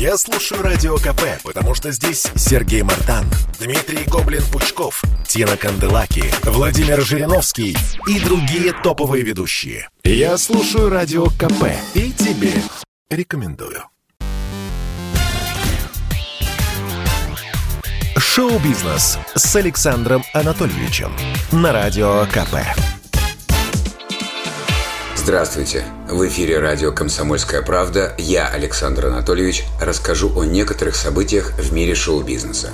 Я слушаю Радио КП, потому что здесь Сергей Мартан, Дмитрий Гоблин-Пучков, Тина Канделаки, Владимир Жириновский и другие топовые ведущие. Я слушаю Радио КП и тебе рекомендую. Шоу-бизнес с Александром Анатольевичем на Радио КП. Здравствуйте! В эфире радио «Комсомольская правда». Я, Александр Анатольевич, расскажу о некоторых событиях в мире шоу-бизнеса.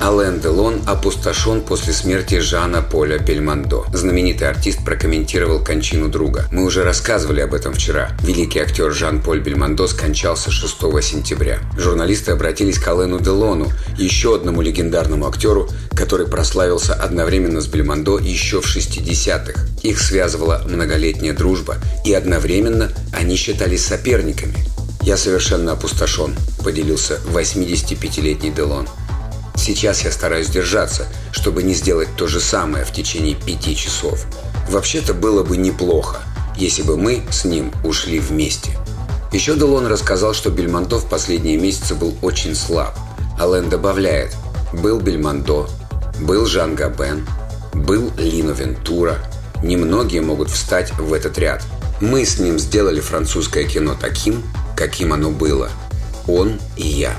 Ален Делон опустошен после смерти Жана Поля Бельмондо. Знаменитый артист прокомментировал кончину друга. Мы уже рассказывали об этом вчера. Великий актер Жан-Поль Бельмондо скончался 6 сентября. Журналисты обратились к Алену Делону, еще одному легендарному актеру, который прославился одновременно с Бельмондо еще в 60-х. Их связывала многолетняя дружба, и одновременно они считались соперниками. «Я совершенно опустошен», – поделился 85-летний Делон. Сейчас я стараюсь держаться, чтобы не сделать то же самое в течение пяти часов. Вообще-то было бы неплохо, если бы мы с ним ушли вместе. Еще Делон рассказал, что Бельмондо в последние месяцы был очень слаб. Ален добавляет, был Бельмондо, был Жан Габен, был Лино Вентура. Немногие могут встать в этот ряд. Мы с ним сделали французское кино таким, каким оно было. Он и я.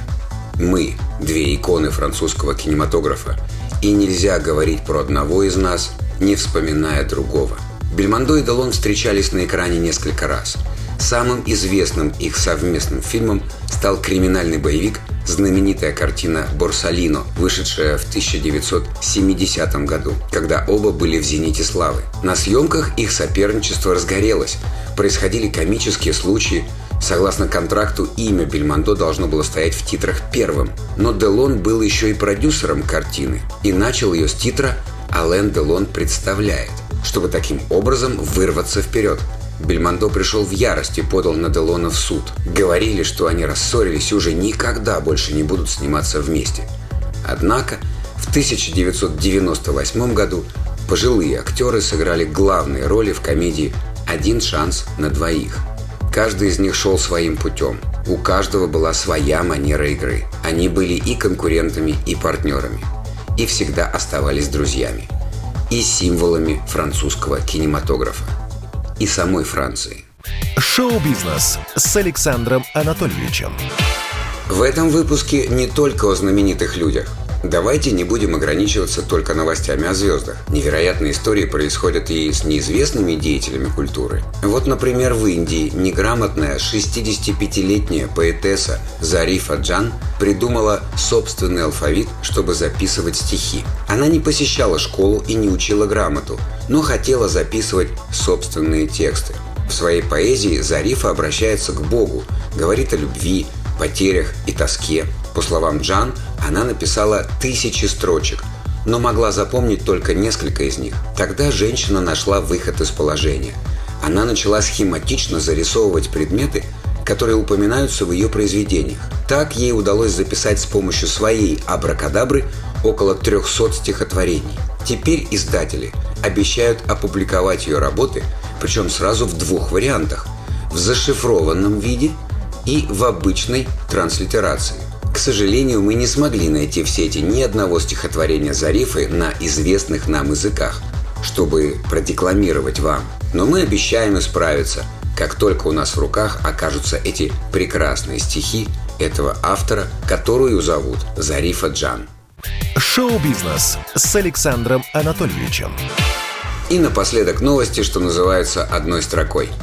Мы – две иконы французского кинематографа. И нельзя говорить про одного из нас, не вспоминая другого. Бельмондо и Делон встречались на экране несколько раз. Самым известным их совместным фильмом стал криминальный боевик знаменитая картина «Борсалино», вышедшая в 1970 году, когда оба были в «Зените славы». На съемках их соперничество разгорелось, происходили комические случаи, Согласно контракту, имя Бельмондо должно было стоять в титрах первым. Но Делон был еще и продюсером картины и начал ее с титра «Ален Делон представляет», чтобы таким образом вырваться вперед. Бельмондо пришел в ярость и подал на Делона в суд. Говорили, что они рассорились и уже никогда больше не будут сниматься вместе. Однако в 1998 году пожилые актеры сыграли главные роли в комедии «Один шанс на двоих». Каждый из них шел своим путем. У каждого была своя манера игры. Они были и конкурентами, и партнерами. И всегда оставались друзьями. И символами французского кинематографа и самой Франции. Шоу-бизнес с Александром Анатольевичем. В этом выпуске не только о знаменитых людях. Давайте не будем ограничиваться только новостями о звездах. Невероятные истории происходят и с неизвестными деятелями культуры. Вот, например, в Индии неграмотная 65-летняя поэтесса Зарифа Джан придумала собственный алфавит, чтобы записывать стихи. Она не посещала школу и не учила грамоту, но хотела записывать собственные тексты. В своей поэзии Зарифа обращается к Богу, говорит о любви, потерях и тоске. По словам Джан, она написала тысячи строчек, но могла запомнить только несколько из них. Тогда женщина нашла выход из положения. Она начала схематично зарисовывать предметы, которые упоминаются в ее произведениях. Так ей удалось записать с помощью своей абракадабры около 300 стихотворений. Теперь издатели обещают опубликовать ее работы, причем сразу в двух вариантах – в зашифрованном виде и в обычной транслитерации. К сожалению, мы не смогли найти в сети ни одного стихотворения Зарифы на известных нам языках, чтобы продекламировать вам. Но мы обещаем исправиться, как только у нас в руках окажутся эти прекрасные стихи этого автора, которую зовут Зарифа Джан. Шоу-бизнес с Александром Анатольевичем. И напоследок новости, что называется одной строкой –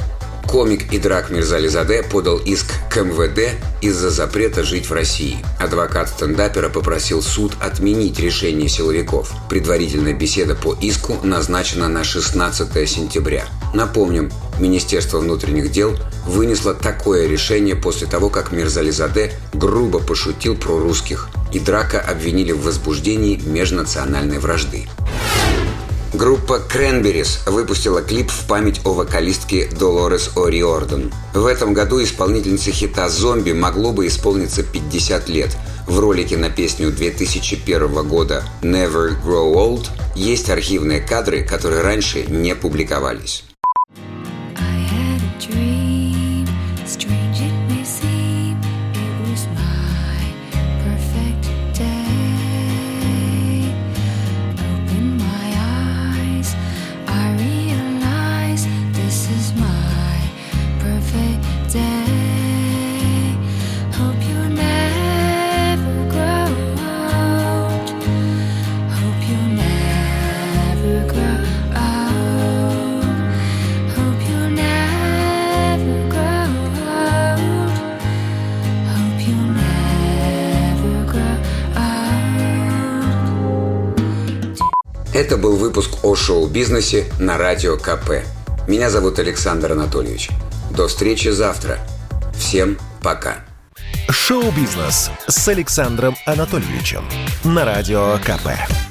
Комик Идрак Мирзализаде подал иск к МВД из-за запрета жить в России. Адвокат стендапера попросил суд отменить решение силовиков. Предварительная беседа по иску назначена на 16 сентября. Напомним, Министерство внутренних дел вынесло такое решение после того, как Мирзализаде грубо пошутил про русских. Идрака обвинили в возбуждении межнациональной вражды. Группа Cranberries выпустила клип в память о вокалистке Долорес О'Риордан. В этом году исполнительнице хита «Зомби» могло бы исполниться 50 лет. В ролике на песню 2001 года «Never Grow Old» есть архивные кадры, которые раньше не публиковались. Это был выпуск о шоу-бизнесе на Радио КП. Меня зовут Александр Анатольевич. До встречи завтра. Всем пока. Шоу-бизнес с Александром Анатольевичем на Радио КП.